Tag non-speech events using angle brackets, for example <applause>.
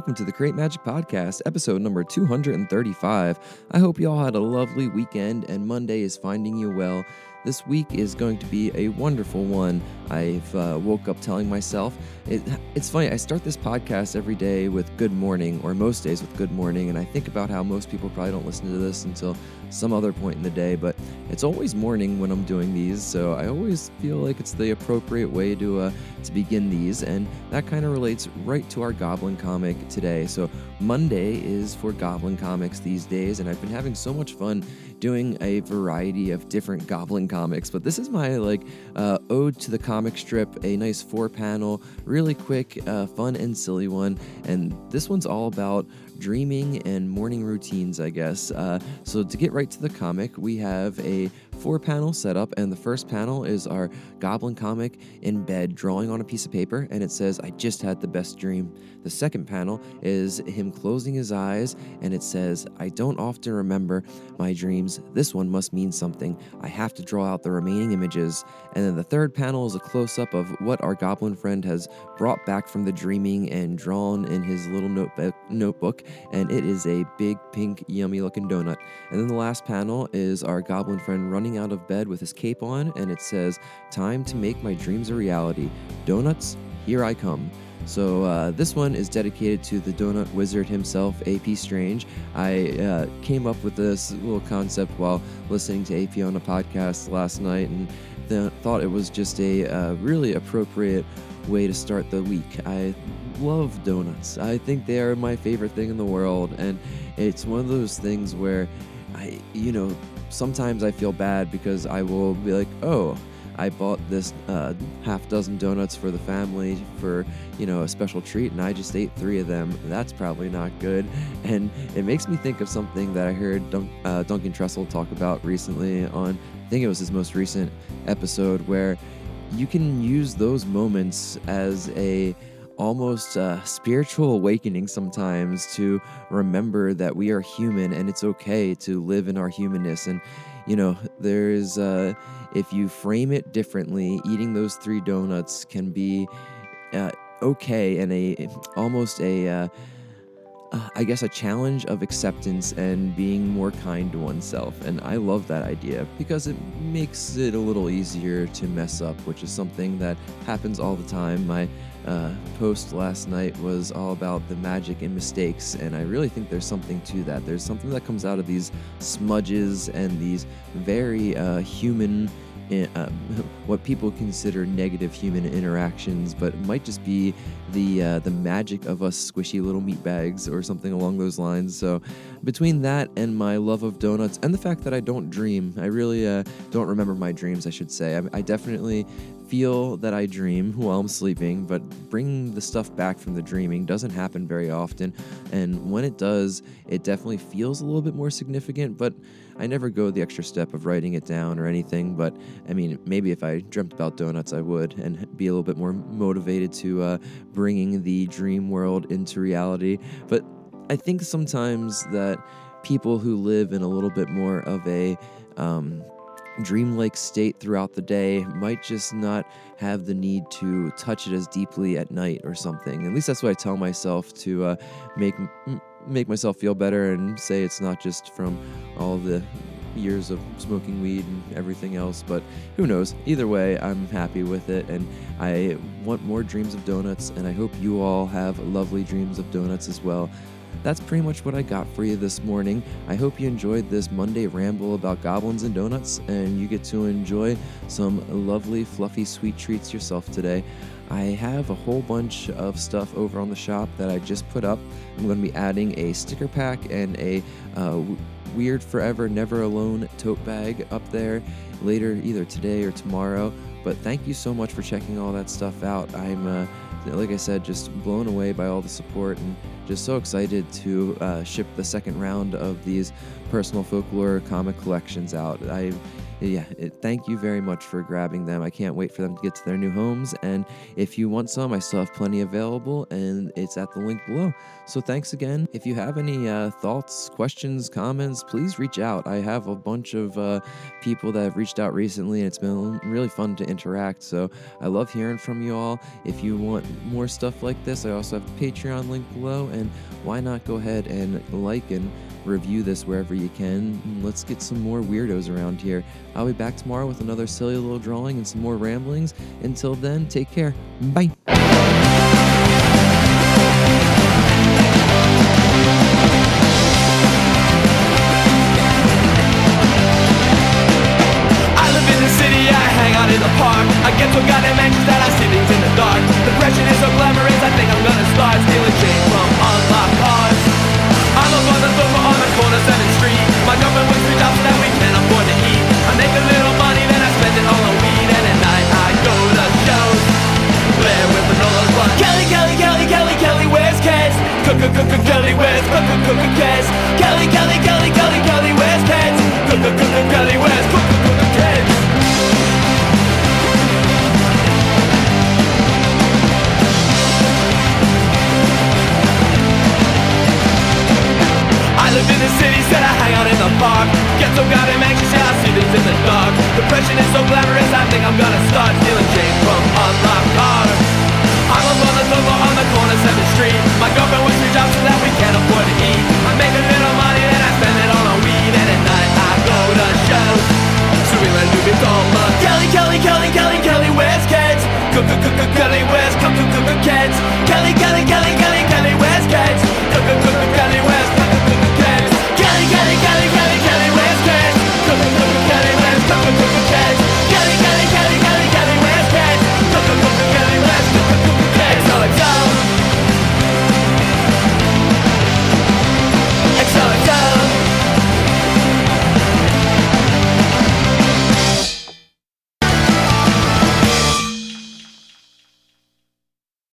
welcome to the Create Magic Podcast, episode number 235. I hope you all had a lovely weekend and Monday is finding you well. This week is going to be a wonderful one. I've uh, woke up telling myself it, it's funny. I start this podcast every day with good morning, or most days with good morning, and I think about how most people probably don't listen to this until some other point in the day. But it's always morning when I'm doing these, so I always feel like it's the appropriate way to uh, to begin these, and that kind of relates right to our Goblin comic today. So Monday is for Goblin comics these days, and I've been having so much fun doing a variety of different Goblin comics. But this is my like uh, ode to the comic strip, a nice four panel, really quick, uh, fun and silly one. And this one's all about dreaming and morning routines, I guess. Uh, so to get right to the comic, we have a four panel setup, and the first panel is our goblin comic in bed drawing on a piece of paper, and it says, I just had the best dream. The second panel is him closing his eyes, and it says, I don't often remember my dreams. This one must mean something. I have to draw out the remaining images. And then the third panel is a close up of what our goblin friend has brought back from the dreaming and drawn in his little notebook, notebook and it is a big, pink, yummy looking donut. And then the last panel is our goblin friend running out of bed with his cape on, and it says, Time to make my dreams a reality. Donuts, here I come. So uh, this one is dedicated to the donut wizard himself, AP Strange. I uh, came up with this little concept while listening to AP on a podcast last night, and th- thought it was just a uh, really appropriate way to start the week. I love donuts. I think they are my favorite thing in the world, and it's one of those things where I, you know, sometimes I feel bad because I will be like, oh, I bought this uh, half dozen donuts for the family for you know a special treat, and I just ate three of them. That's probably not good, <laughs> and it makes me think of something that I heard Dun- uh, Duncan Trussell talk about recently on. I think it was his most recent episode where you can use those moments as a almost uh, spiritual awakening sometimes to remember that we are human and it's okay to live in our humanness and you know there's uh, if you frame it differently eating those three donuts can be uh, okay and a almost a uh, uh, I guess, a challenge of acceptance and being more kind to oneself. And I love that idea because it makes it a little easier to mess up, which is something that happens all the time. My uh, post last night was all about the magic in mistakes, and I really think there's something to that. There's something that comes out of these smudges and these very uh, human um, <laughs> what people consider negative human interactions, but might just be the uh, the magic of us squishy little meat bags or something along those lines. So, between that and my love of donuts and the fact that I don't dream, I really uh, don't remember my dreams. I should say I, I definitely feel that I dream while I'm sleeping, but bringing the stuff back from the dreaming doesn't happen very often. And when it does, it definitely feels a little bit more significant, but I never go the extra step of writing it down or anything. But I mean, maybe if I dreamt about donuts, I would and be a little bit more motivated to uh, bringing the dream world into reality. But I think sometimes that people who live in a little bit more of a um, dreamlike state throughout the day might just not have the need to touch it as deeply at night or something. At least that's what I tell myself to uh, make make myself feel better and say it's not just from all the years of smoking weed and everything else, but who knows? Either way, I'm happy with it and I want more dreams of donuts and I hope you all have lovely dreams of donuts as well that's pretty much what I got for you this morning. I hope you enjoyed this Monday ramble about goblins and donuts, and you get to enjoy some lovely, fluffy, sweet treats yourself today. I have a whole bunch of stuff over on the shop that I just put up. I'm going to be adding a sticker pack and a uh, Weird Forever Never Alone tote bag up there later, either today or tomorrow. But thank you so much for checking all that stuff out. I'm, uh, like I said, just blown away by all the support and just so excited to uh, ship the second round of these personal folklore comic collections out. I yeah, it, thank you very much for grabbing them. I can't wait for them to get to their new homes. And if you want some, I still have plenty available, and it's at the link below. So thanks again. If you have any uh, thoughts, questions, comments, please reach out. I have a bunch of uh, people that have reached out recently, and it's been really fun to interact. So I love hearing from you all. If you want more stuff like this, I also have the Patreon link below. And why not go ahead and like and review this wherever you can. Let's get some more weirdos around here. I'll be back tomorrow with another silly little drawing and some more ramblings. Until then, take care. Bye. Get so goddamn anxious that I see things in the dark. Depression is so glamorous, hang out in the park. Get so goddamn anxious, yeah, I see things in the dark. Depression is so glamorous, I think I'm gonna start stealing change from unlocked cars. I'm up on the sofa on the corner, 7th Street. My girlfriend